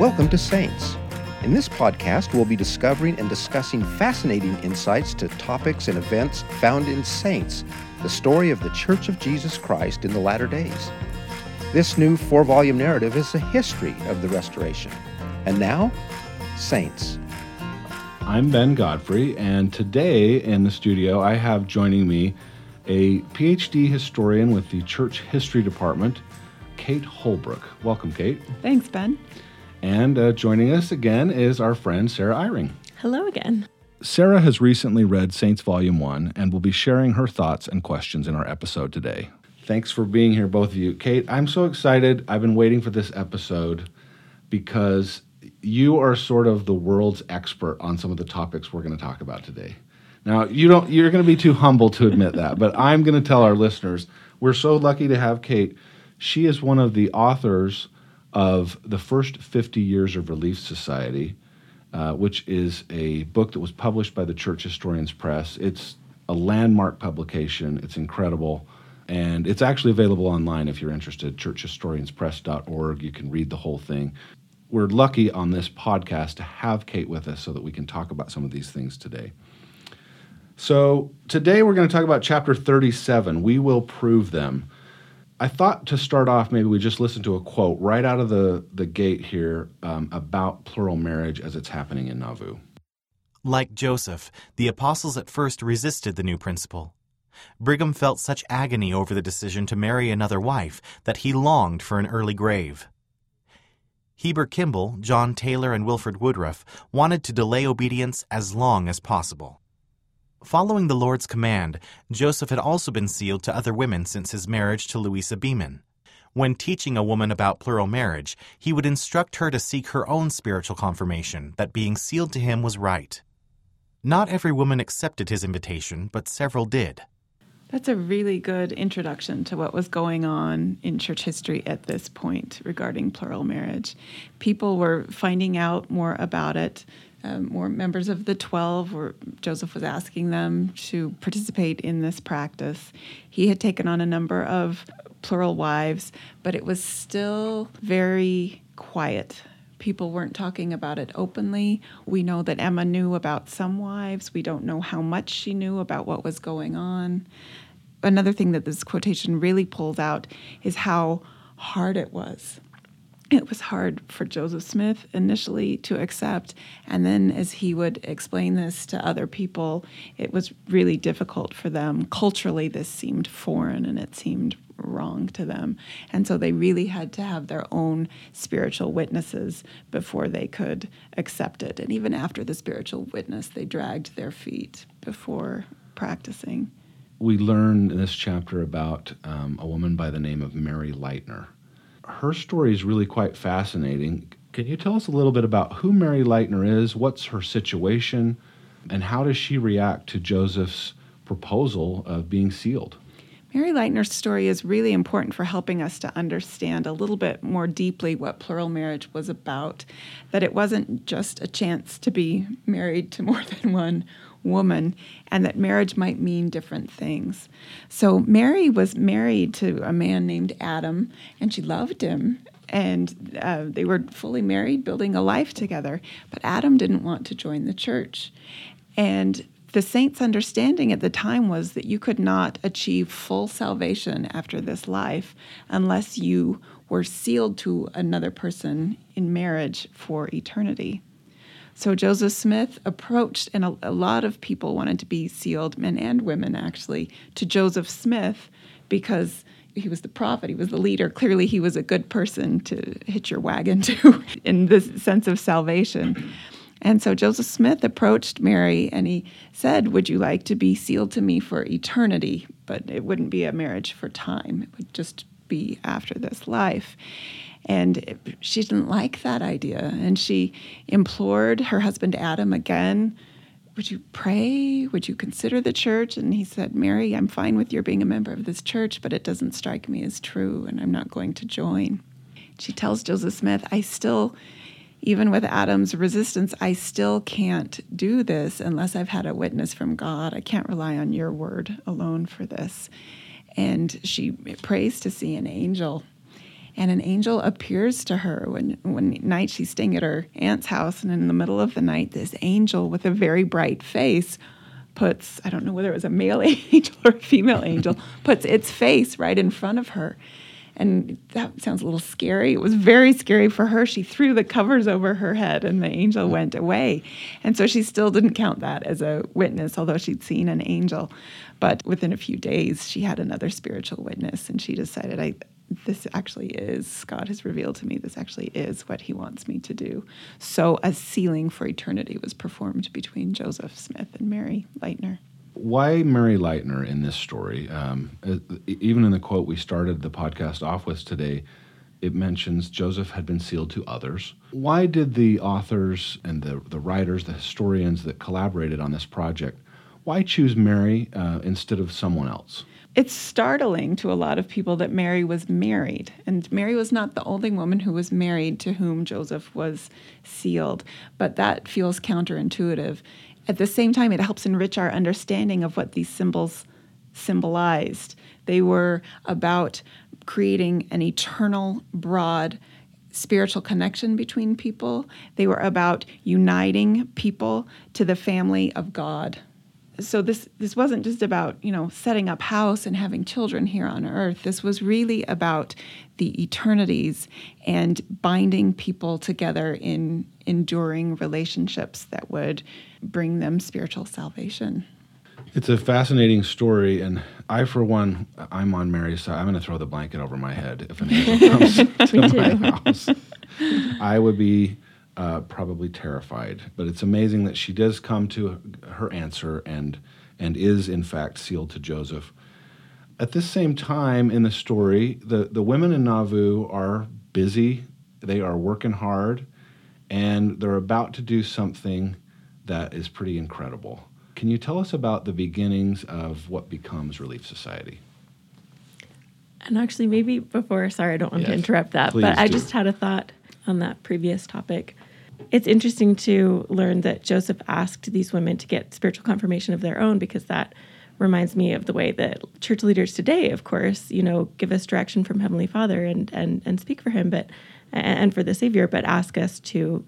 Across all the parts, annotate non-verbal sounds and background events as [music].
Welcome to Saints. In this podcast, we'll be discovering and discussing fascinating insights to topics and events found in Saints, the story of the Church of Jesus Christ in the latter days. This new four volume narrative is a history of the restoration. And now, Saints. I'm Ben Godfrey, and today in the studio I have joining me a PhD historian with the Church History Department, Kate Holbrook. Welcome, Kate. Thanks, Ben. And uh, joining us again is our friend Sarah Eyring. Hello again. Sarah has recently read Saints Volume 1 and will be sharing her thoughts and questions in our episode today. Thanks for being here, both of you. Kate, I'm so excited. I've been waiting for this episode because you are sort of the world's expert on some of the topics we're going to talk about today. Now, you don't you're going to be too humble to admit that, but I'm going to tell our listeners we're so lucky to have Kate. She is one of the authors of The First 50 Years of Relief Society, uh, which is a book that was published by the Church Historians Press. It's a landmark publication. It's incredible. And it's actually available online if you're interested, churchhistorianspress.org. You can read the whole thing. We're lucky on this podcast to have Kate with us so that we can talk about some of these things today. So, today we're going to talk about chapter 37 We Will Prove Them. I thought to start off, maybe we just listen to a quote right out of the, the gate here um, about plural marriage as it's happening in Nauvoo. Like Joseph, the apostles at first resisted the new principle. Brigham felt such agony over the decision to marry another wife that he longed for an early grave. Heber Kimball, John Taylor, and Wilford Woodruff wanted to delay obedience as long as possible. Following the Lord's command, Joseph had also been sealed to other women since his marriage to Louisa Beaman. When teaching a woman about plural marriage, he would instruct her to seek her own spiritual confirmation that being sealed to him was right. Not every woman accepted his invitation, but several did. That's a really good introduction to what was going on in church history at this point regarding plural marriage. People were finding out more about it um, more members of the 12 were joseph was asking them to participate in this practice. He had taken on a number of plural wives but it was still very quiet. People weren't talking about it openly. We know that emma knew about some wives. We don't know how much she knew about what was going on. Another thing that this quotation really pulls out is how hard it was it was hard for Joseph Smith initially to accept. And then, as he would explain this to other people, it was really difficult for them. Culturally, this seemed foreign and it seemed wrong to them. And so they really had to have their own spiritual witnesses before they could accept it. And even after the spiritual witness, they dragged their feet before practicing. We learn in this chapter about um, a woman by the name of Mary Lightner her story is really quite fascinating. Can you tell us a little bit about who Mary Lightner is, what's her situation, and how does she react to Joseph's proposal of being sealed? Mary Lightner's story is really important for helping us to understand a little bit more deeply what plural marriage was about. That it wasn't just a chance to be married to more than one woman, and that marriage might mean different things. So, Mary was married to a man named Adam, and she loved him. And uh, they were fully married, building a life together. But Adam didn't want to join the church. And the saints' understanding at the time was that you could not achieve full salvation after this life unless you were sealed to another person in marriage for eternity. So Joseph Smith approached, and a, a, lot of people wanted to be sealed, men and women actually, to Joseph Smith because he was the prophet, he was the leader. Clearly, he was a good person to hitch your wagon [laughs] to in this sense of salvation. And so Joseph Smith approached Mary and he said, Would you like to be sealed to me for eternity? But it wouldn't be a marriage for time, it would just be after this life. And she didn't like that idea. And she implored her husband Adam again Would you pray? Would you consider the church? And he said, Mary, I'm fine with your being a member of this church, but it doesn't strike me as true, and I'm not going to join. She tells Joseph Smith, I still, even with Adam's resistance, I still can't do this unless I've had a witness from God. I can't rely on your word alone for this. And she prays to see an angel and an angel appears to her when one night she's staying at her aunt's house and in the middle of the night this angel with a very bright face puts i don't know whether it was a male [laughs] angel or a female angel [laughs] puts its face right in front of her and that sounds a little scary. It was very scary for her. She threw the covers over her head and the angel mm. went away. And so she still didn't count that as a witness, although she'd seen an angel. But within a few days, she had another spiritual witness and she decided, I, this actually is, God has revealed to me, this actually is what he wants me to do. So a sealing for eternity was performed between Joseph Smith and Mary Lightner why Mary Lightner in this story? Um, even in the quote we started the podcast off with today, it mentions Joseph had been sealed to others. Why did the authors and the, the writers, the historians that collaborated on this project, why choose Mary uh, instead of someone else? It's startling to a lot of people that Mary was married. And Mary was not the only woman who was married to whom Joseph was sealed. But that feels counterintuitive. At the same time, it helps enrich our understanding of what these symbols symbolized. They were about creating an eternal, broad, spiritual connection between people. They were about uniting people to the family of God. So this this wasn't just about, you know, setting up house and having children here on earth. This was really about the eternities and binding people together in enduring relationships that would bring them spiritual salvation. It's a fascinating story, and I, for one, I'm on Mary's side. I'm going to throw the blanket over my head if an angel [laughs] comes to my house. I would be uh, probably terrified, but it's amazing that she does come to her answer and and is in fact sealed to Joseph. At this same time in the story, the, the women in Nauvoo are busy, they are working hard, and they're about to do something that is pretty incredible. Can you tell us about the beginnings of what becomes Relief Society? And actually, maybe before, sorry, I don't want yes, to interrupt that, but do. I just had a thought on that previous topic. It's interesting to learn that Joseph asked these women to get spiritual confirmation of their own because that reminds me of the way that church leaders today, of course, you know, give us direction from Heavenly Father and and and speak for Him, but and for the Savior, but ask us to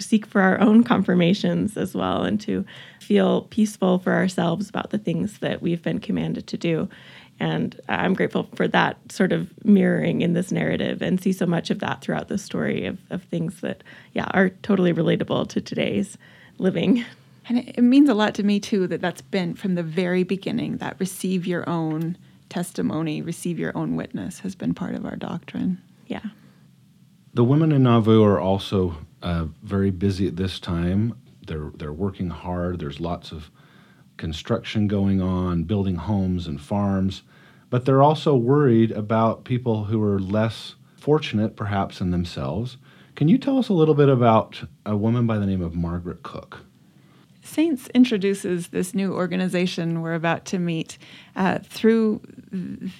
seek for our own confirmations as well and to feel peaceful for ourselves about the things that we've been commanded to do. And I'm grateful for that sort of mirroring in this narrative and see so much of that throughout the story of, of things that, yeah, are totally relatable to today's living. And it, it means a lot to me, too, that that's been from the very beginning that receive your own testimony, receive your own witness has been part of our doctrine. Yeah. The women in Nauvoo are also uh, very busy at this time. They're they're working hard. There's lots of construction going on, building homes and farms, but they're also worried about people who are less fortunate, perhaps, than themselves. Can you tell us a little bit about a woman by the name of Margaret Cook? Saints introduces this new organization we're about to meet uh, through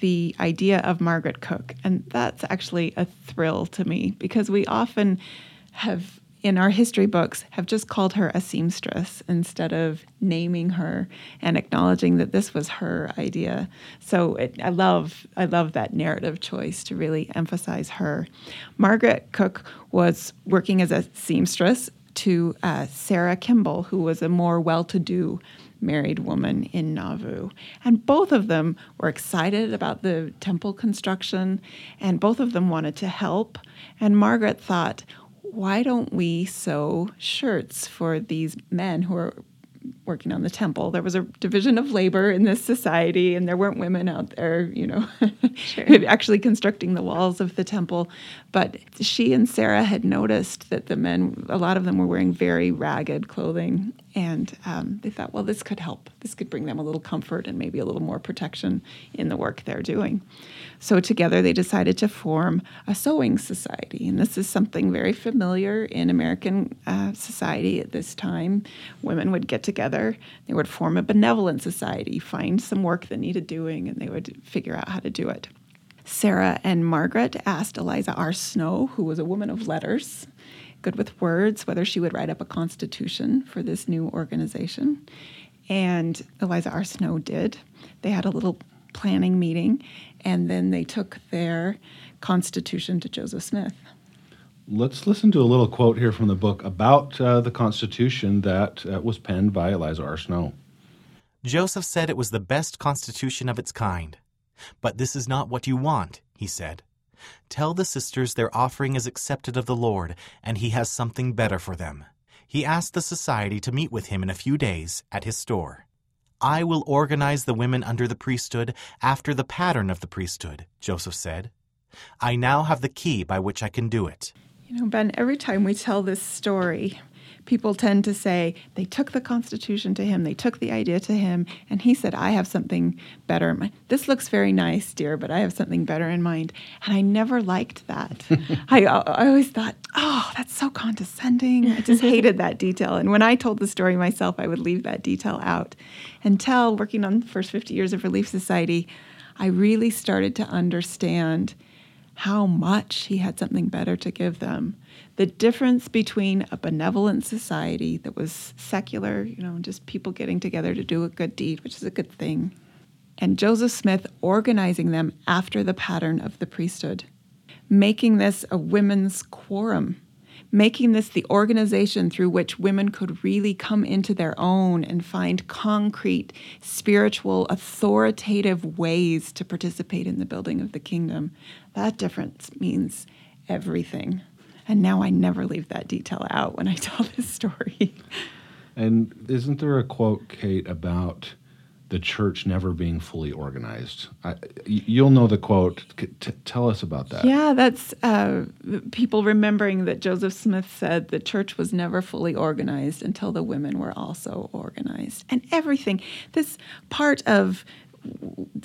the idea of Margaret Cook. And that's actually a thrill to me because we often have in our history books have just called her a seamstress instead of naming her and acknowledging that this was her idea. So it, I love I love that narrative choice to really emphasize her. Margaret Cook was working as a seamstress to uh, Sarah Kimball, who was a more well-to-do married woman in Nauvoo. And both of them were excited about the temple construction, and both of them wanted to help. And Margaret thought, why don't we sew shirts for these men who are working on the temple. There was a division of labor in this society, and there weren't women out there, you know, [laughs] sure. actually constructing the walls of the temple. But she and Sarah had noticed that the men, a lot of them were wearing very ragged clothing, and um, they thought, well, this could help. This could bring them a little comfort and maybe a little more protection in the work they're doing. So together they decided to form a sewing society. And this is something very familiar in American uh, society at this time. Women would get together, they would form a benevolent society, find some work that needed doing, and they would figure out how to do it. Sarah and Margaret asked Eliza R. Snow, who was a woman of letters, good with words, whether she would write up a constitution for this new organization. And Eliza R. Snow did. They had a little planning meeting and then they took their constitution to Joseph Smith. Let's listen to a little quote here from the book about uh, the Constitution that uh, was penned by Eliza R. Snow. Joseph said it was the best constitution of its kind. But this is not what you want, he said. Tell the sisters their offering is accepted of the Lord, and he has something better for them. He asked the society to meet with him in a few days at his store. I will organize the women under the priesthood after the pattern of the priesthood, Joseph said. I now have the key by which I can do it. You know, Ben, every time we tell this story, people tend to say they took the Constitution to him, they took the idea to him, and he said, I have something better. This looks very nice, dear, but I have something better in mind. And I never liked that. [laughs] I, I always thought, oh, that's so condescending. I just hated that detail. And when I told the story myself, I would leave that detail out. Until working on the first 50 years of Relief Society, I really started to understand how much he had something better to give them. The difference between a benevolent society that was secular, you know, just people getting together to do a good deed, which is a good thing, and Joseph Smith organizing them after the pattern of the priesthood, making this a women's quorum making this the organization through which women could really come into their own and find concrete, spiritual, authoritative ways to participate in the building of the kingdom. That difference means everything. And now I never leave that detail out when I [laughs] tell this story. And isn't there a quote, Kate, about the church never being fully organized. I, you'll know the quote. T- tell us about that. Yeah, that's uh, people remembering that Joseph Smith said the church was never fully organized until the women were also organized. And everything, this part of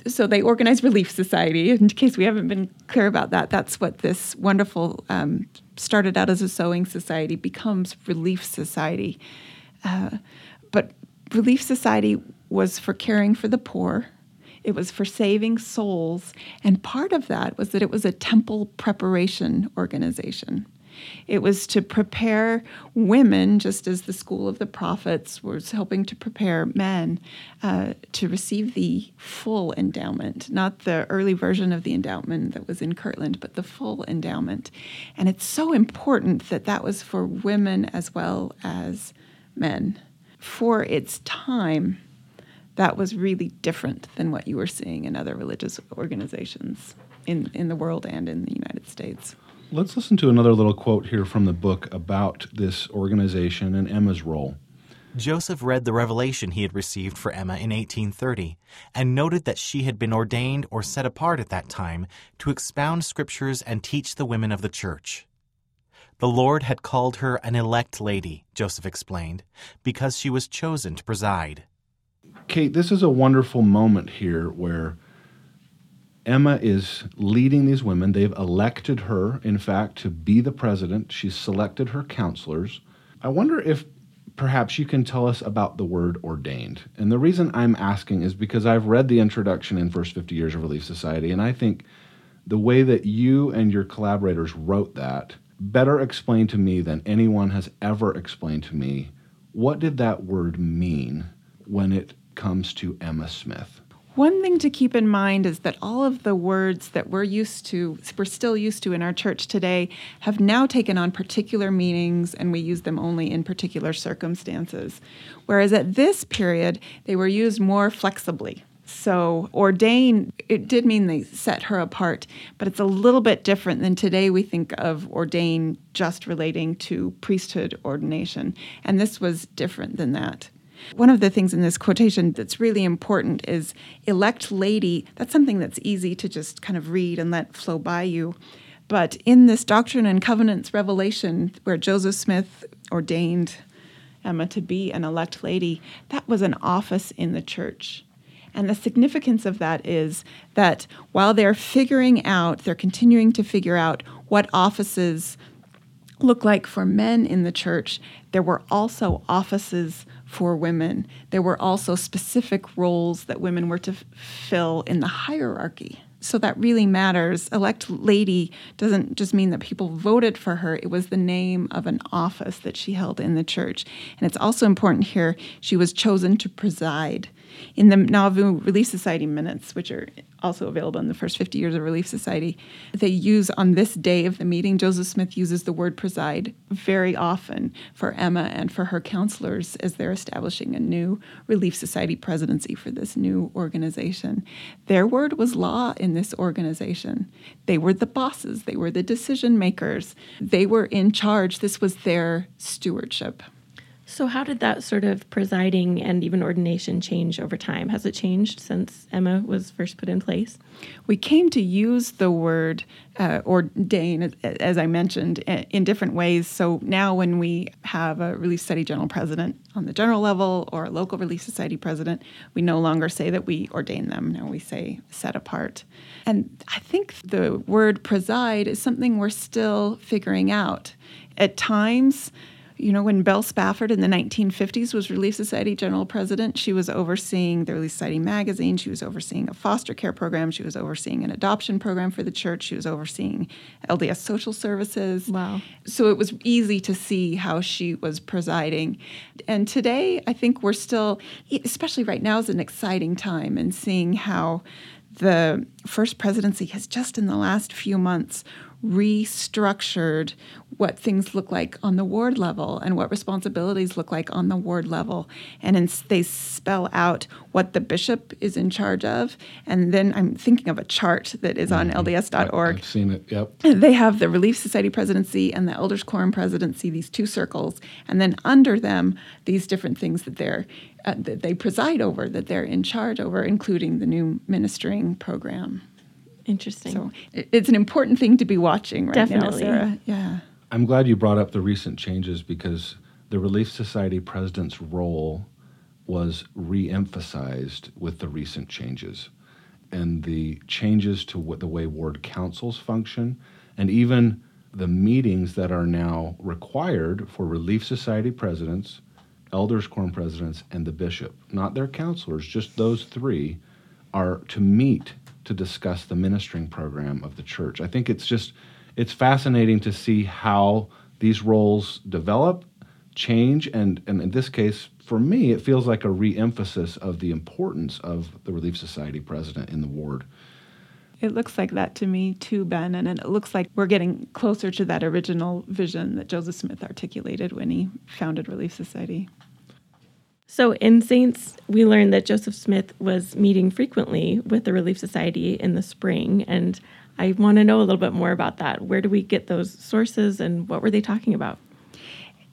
so they organized Relief Society. In case we haven't been clear about that, that's what this wonderful um, started out as a sewing society becomes Relief Society. Uh, but Relief Society was for caring for the poor, it was for saving souls, and part of that was that it was a temple preparation organization. It was to prepare women, just as the School of the Prophets was helping to prepare men uh, to receive the full endowment, not the early version of the endowment that was in Kirtland, but the full endowment. And it's so important that that was for women as well as men. For its time, that was really different than what you were seeing in other religious organizations in, in the world and in the United States. Let's listen to another little quote here from the book about this organization and Emma's role. Joseph read the revelation he had received for Emma in 1830 and noted that she had been ordained or set apart at that time to expound scriptures and teach the women of the church. The Lord had called her an elect lady, Joseph explained, because she was chosen to preside. Kate, this is a wonderful moment here where Emma is leading these women. They've elected her, in fact, to be the president. She's selected her counselors. I wonder if perhaps you can tell us about the word ordained. And the reason I'm asking is because I've read the introduction in First 50 Years of Relief Society, and I think the way that you and your collaborators wrote that better explained to me than anyone has ever explained to me what did that word mean when it comes to Emma Smith? One thing to keep in mind is that all of the words that we're used to, we're still used to in our church today, have now taken on particular meanings and we use them only in particular circumstances. Whereas at this period, they were used more flexibly. So, ordain, it did mean they set her apart, but it's a little bit different than today we think of ordain just relating to priesthood ordination. And this was different than that. One of the things in this quotation that's really important is elect lady. That's something that's easy to just kind of read and let flow by you. But in this Doctrine and Covenants revelation, where Joseph Smith ordained Emma to be an elect lady, that was an office in the church. And the significance of that is that while they're figuring out, they're continuing to figure out what offices look like for men in the church, there were also offices for women. There were also specific roles that women were to f- fill in the hierarchy. So that really matters. Elect lady doesn't just mean that people voted for her, it was the name of an office that she held in the church. And it's also important here, she was chosen to preside. In the Nauvoo Relief Society minutes, which are also available in the first 50 years of Relief Society. They use on this day of the meeting, Joseph Smith uses the word preside very often for Emma and for her counselors as they're establishing a new Relief Society presidency for this new organization. Their word was law in this organization. They were the bosses, they were the decision makers, they were in charge. This was their stewardship. So, how did that sort of presiding and even ordination change over time? Has it changed since Emma was first put in place? We came to use the word uh, ordain, as I mentioned, in different ways. So now, when we have a Relief Society general president on the general level or a local Relief Society president, we no longer say that we ordain them. Now we say set apart. And I think the word preside is something we're still figuring out. At times, you know, when Belle Spafford in the 1950s was Relief Society General President, she was overseeing the Relief Society magazine. She was overseeing a foster care program. She was overseeing an adoption program for the church. She was overseeing LDS social services. Wow. So it was easy to see how she was presiding. And today, I think we're still, especially right now, is an exciting time in seeing how the first presidency has just in the last few months restructured what things look like on the ward level and what responsibilities look like on the ward level. And in, they spell out what the bishop is in charge of. And then I'm thinking of a chart that is on mm-hmm. LDS.org. I've seen it, yep. They have the Relief Society presidency and the Elders Quorum presidency, these two circles. And then under them, these different things that they're uh, that they preside over, that they're in charge over, including the new ministering program. Interesting. So it's an important thing to be watching right Definitely. now, Sarah. Yeah. I'm glad you brought up the recent changes because the Relief Society president's role was re-emphasized with the recent changes and the changes to what the way ward councils function and even the meetings that are now required for Relief Society presidents, elders quorum presidents, and the bishop, not their counselors, just those three, are to meet to discuss the ministering program of the church. I think it's just it's fascinating to see how these roles develop, change, and, and in this case, for me, it feels like a re-emphasis of the importance of the Relief Society president in the ward. It looks like that to me too, Ben, and it looks like we're getting closer to that original vision that Joseph Smith articulated when he founded Relief Society. So in Saints, we learned that Joseph Smith was meeting frequently with the Relief Society in the spring. And I want to know a little bit more about that. Where do we get those sources and what were they talking about?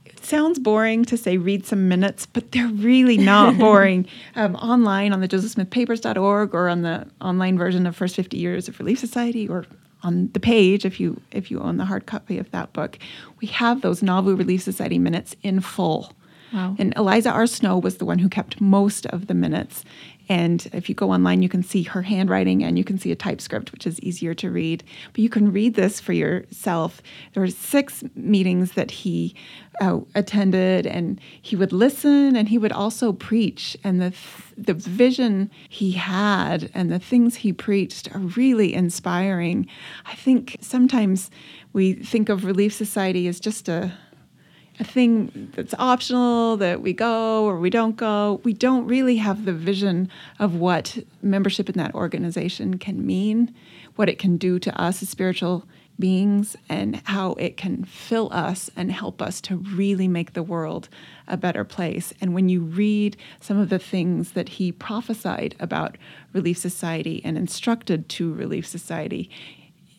It sounds boring to say read some minutes, but they're really not [laughs] boring. um, online on the josephsmithpapers.org or on the online version of First 50 Years of Relief Society or on the page if you if you own the hard copy of that book, we have those Nauvoo Relief Society minutes in full. Wow. And Eliza R. Snow was the one who kept most of the minutes. And if you go online, you can see her handwriting and you can see a typescript, which is easier to read. But you can read this for yourself. There were six meetings that he uh, attended, and he would listen and he would also preach. And the, the vision he had and the things he preached are really inspiring. I think sometimes we think of Relief Society as just a a thing that's optional that we go or we don't go. We don't really have the vision of what membership in that organization can mean, what it can do to us as spiritual beings, and how it can fill us and help us to really make the world a better place. And when you read some of the things that he prophesied about Relief Society and instructed to Relief Society,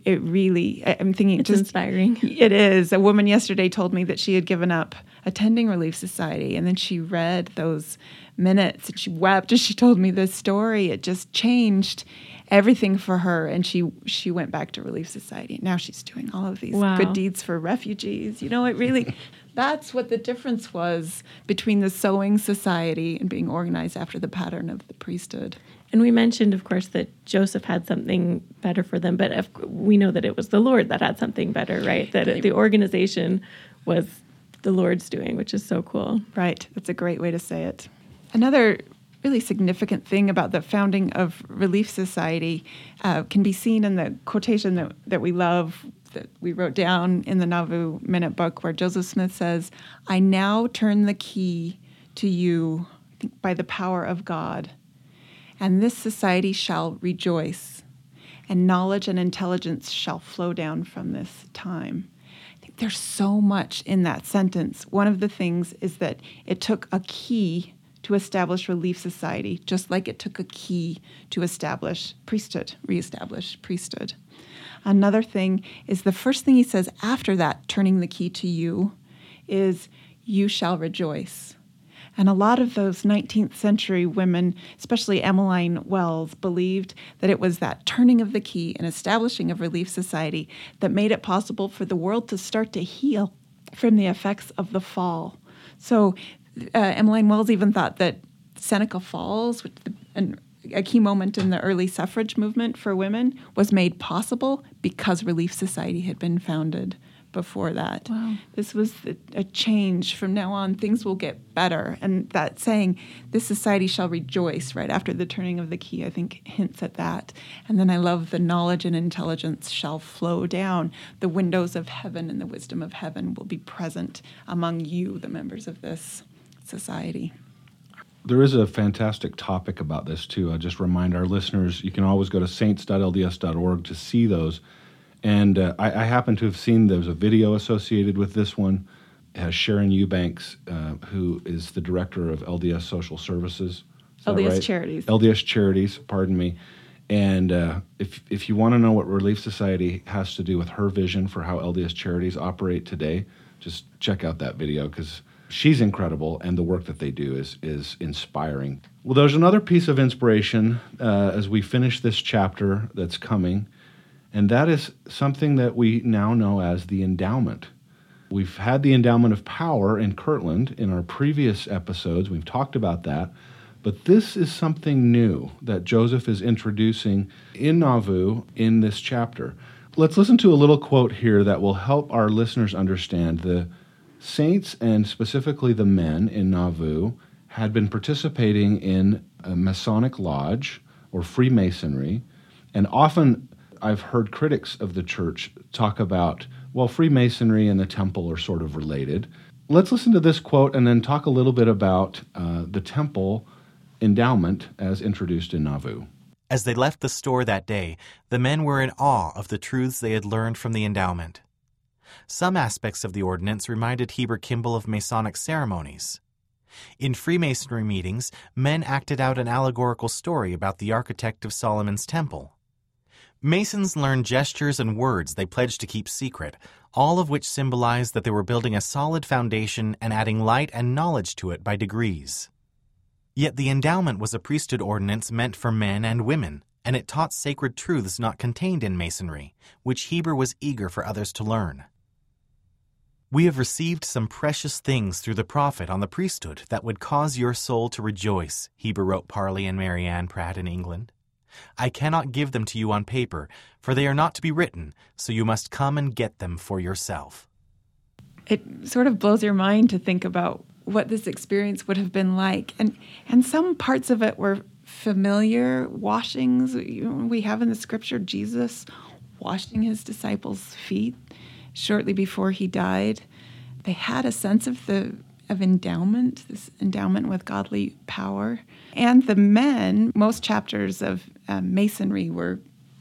it really i'm thinking it's just inspiring. [laughs] It is. A woman yesterday told me that she had given up attending relief society and then she read those minutes and she wept as she told me this story. It just changed everything for her and she she went back to relief society now she's doing all of these wow. good deeds for refugees you know it really [laughs] that's what the difference was between the sewing society and being organized after the pattern of the priesthood and we mentioned, of course, that Joseph had something better for them, but if, we know that it was the Lord that had something better, right? That the organization was the Lord's doing, which is so cool. Right. That's a great way to say it. Another really significant thing about the founding of Relief Society uh, can be seen in the quotation that, that we love that we wrote down in the Nauvoo Minute Book, where Joseph Smith says, I now turn the key to you by the power of God and this society shall rejoice. and knowledge and intelligence shall flow down from this time. There's so much in that sentence. One of the things is that it took a key to establish Relief Society, just like it took a key to establish priesthood, reestablish priesthood. Another thing is the first thing he says after that, turning the key to you, is you shall rejoice. And a lot of those 19th century women, especially Emmeline Wells, believed that it was that turning of the key and establishing of Relief Society that made it possible for the world to start to heal from the effects of the fall. So uh, Emmeline Wells even thought that Seneca Falls, which the, an, a key moment in the early suffrage movement for women, was made possible because Relief Society had been founded before that. Wow. This was a change. From now on, things will get better. And that saying, this society shall rejoice, right after the turning of the key, I think hints at that. And then I love the knowledge and intelligence shall flow down. The windows of heaven and the wisdom of heaven will be present among you, the members of this society. There is a fantastic topic about this too. I just remind our listeners you can always go to saints.lds.org to see those and uh, I, I, happen to have seen there's a video associated with this one. It has Sharon Eubanks, uh, who is the director of LDS Social Services. LDS right? Charities. LDS Charities, pardon me. And uh, if, if you want to know what Relief Society has to do with her vision for how LDS Charities operate today, just check out that video because she's incredible and the work that they do is, is inspiring. Well, there's another piece of inspiration uh, as we finish this chapter that's coming. And that is something that we now know as the endowment. We've had the endowment of power in Kirtland in our previous episodes. We've talked about that. But this is something new that Joseph is introducing in Nauvoo in this chapter. Let's listen to a little quote here that will help our listeners understand the saints and specifically the men in Nauvoo had been participating in a Masonic lodge or Freemasonry, and often I've heard critics of the church talk about, well, Freemasonry and the temple are sort of related. Let's listen to this quote and then talk a little bit about uh, the temple endowment as introduced in Nauvoo. As they left the store that day, the men were in awe of the truths they had learned from the endowment. Some aspects of the ordinance reminded Heber Kimball of Masonic ceremonies. In Freemasonry meetings, men acted out an allegorical story about the architect of Solomon's temple. Masons learned gestures and words they pledged to keep secret, all of which symbolized that they were building a solid foundation and adding light and knowledge to it by degrees. Yet the endowment was a priesthood ordinance meant for men and women, and it taught sacred truths not contained in Masonry, which Heber was eager for others to learn. We have received some precious things through the prophet on the priesthood that would cause your soul to rejoice, Heber wrote Parley and Mary Ann Pratt in England. I cannot give them to you on paper, for they are not to be written, so you must come and get them for yourself. It sort of blows your mind to think about what this experience would have been like. And, and some parts of it were familiar washings. We have in the scripture Jesus washing his disciples' feet shortly before he died. They had a sense of the of endowment, this endowment with godly power. And the men, most chapters of um, Masonry were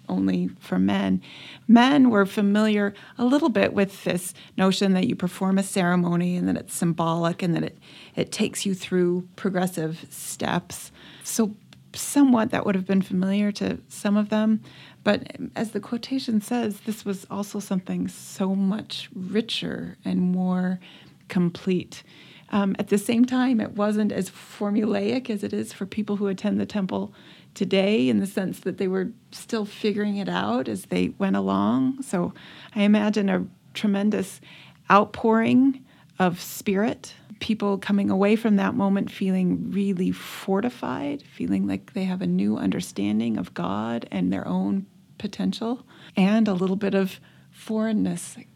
only for men. Men were familiar a little bit with this notion that you perform a ceremony and that it's symbolic and that it, it takes you through progressive steps. So, somewhat that would have been familiar to some of them. But as the quotation says, this was also something so much richer and more complete. Um, at the same time, it wasn't as formulaic as it is for people who attend the temple today in the sense that they were still figuring it out as they went along. So I imagine a tremendous outpouring of spirit, people coming away from that moment feeling really fortified, feeling like they have a new understanding of God and their own potential, and a little bit of foreignness. Like,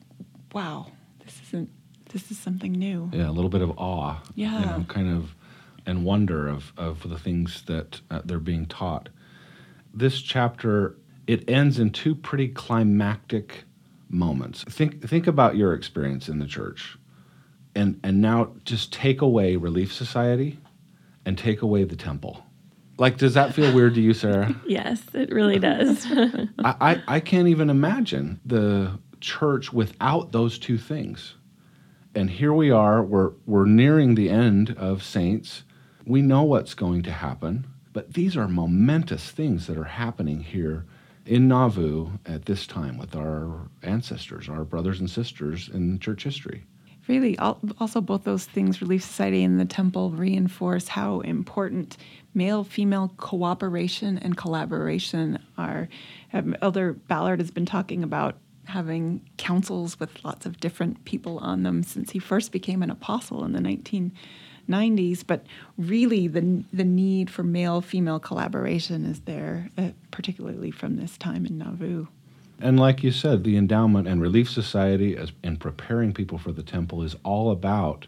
wow, this isn't this is something new. Yeah, a little bit of awe. Yeah. You know, kind of, and wonder of, of the things that uh, they're being taught. This chapter, it ends in two pretty climactic moments. Think, think about your experience in the church. And, and now just take away Relief Society and take away the temple. Like, does that feel weird to you, Sarah? [laughs] yes, it really does. [laughs] I, I, I can't even imagine the church without those two things. And here we are, we're, we're nearing the end of Saints. We know what's going to happen, but these are momentous things that are happening here in Nauvoo at this time with our ancestors, our brothers and sisters in church history really also both those things relief society and the temple reinforce how important male female cooperation and collaboration are. Um, elder ballard has been talking about having councils with lots of different people on them since he first became an apostle in the 1990s but really the the need for male female collaboration is there uh, particularly from this time in nauvoo and like you said, the Endowment and Relief Society, as in preparing people for the temple, is all about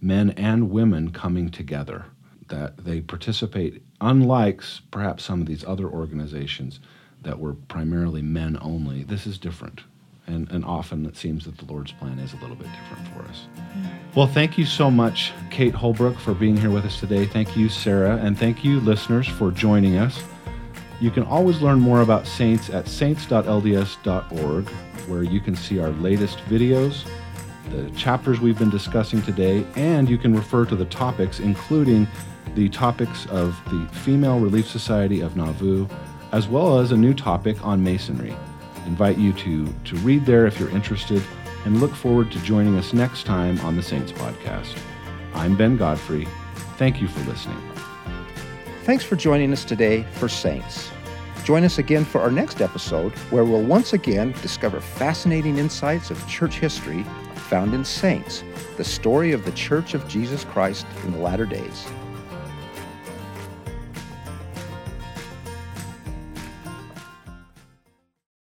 men and women coming together. That they participate, unlike perhaps some of these other organizations that were primarily men only. This is different. And, and often it seems that the Lord's plan is a little bit different for us. Mm. Well, thank you so much, Kate Holbrook, for being here with us today. Thank you, Sarah, and thank you, listeners, for joining us. You can always learn more about Saints at saints.lds.org, where you can see our latest videos, the chapters we've been discussing today, and you can refer to the topics, including the topics of the Female Relief Society of Nauvoo, as well as a new topic on Masonry. invite you to, to read there if you're interested, and look forward to joining us next time on the Saints Podcast. I'm Ben Godfrey. Thank you for listening. Thanks for joining us today for Saints. Join us again for our next episode, where we'll once again discover fascinating insights of church history found in Saints, the story of the Church of Jesus Christ in the latter days.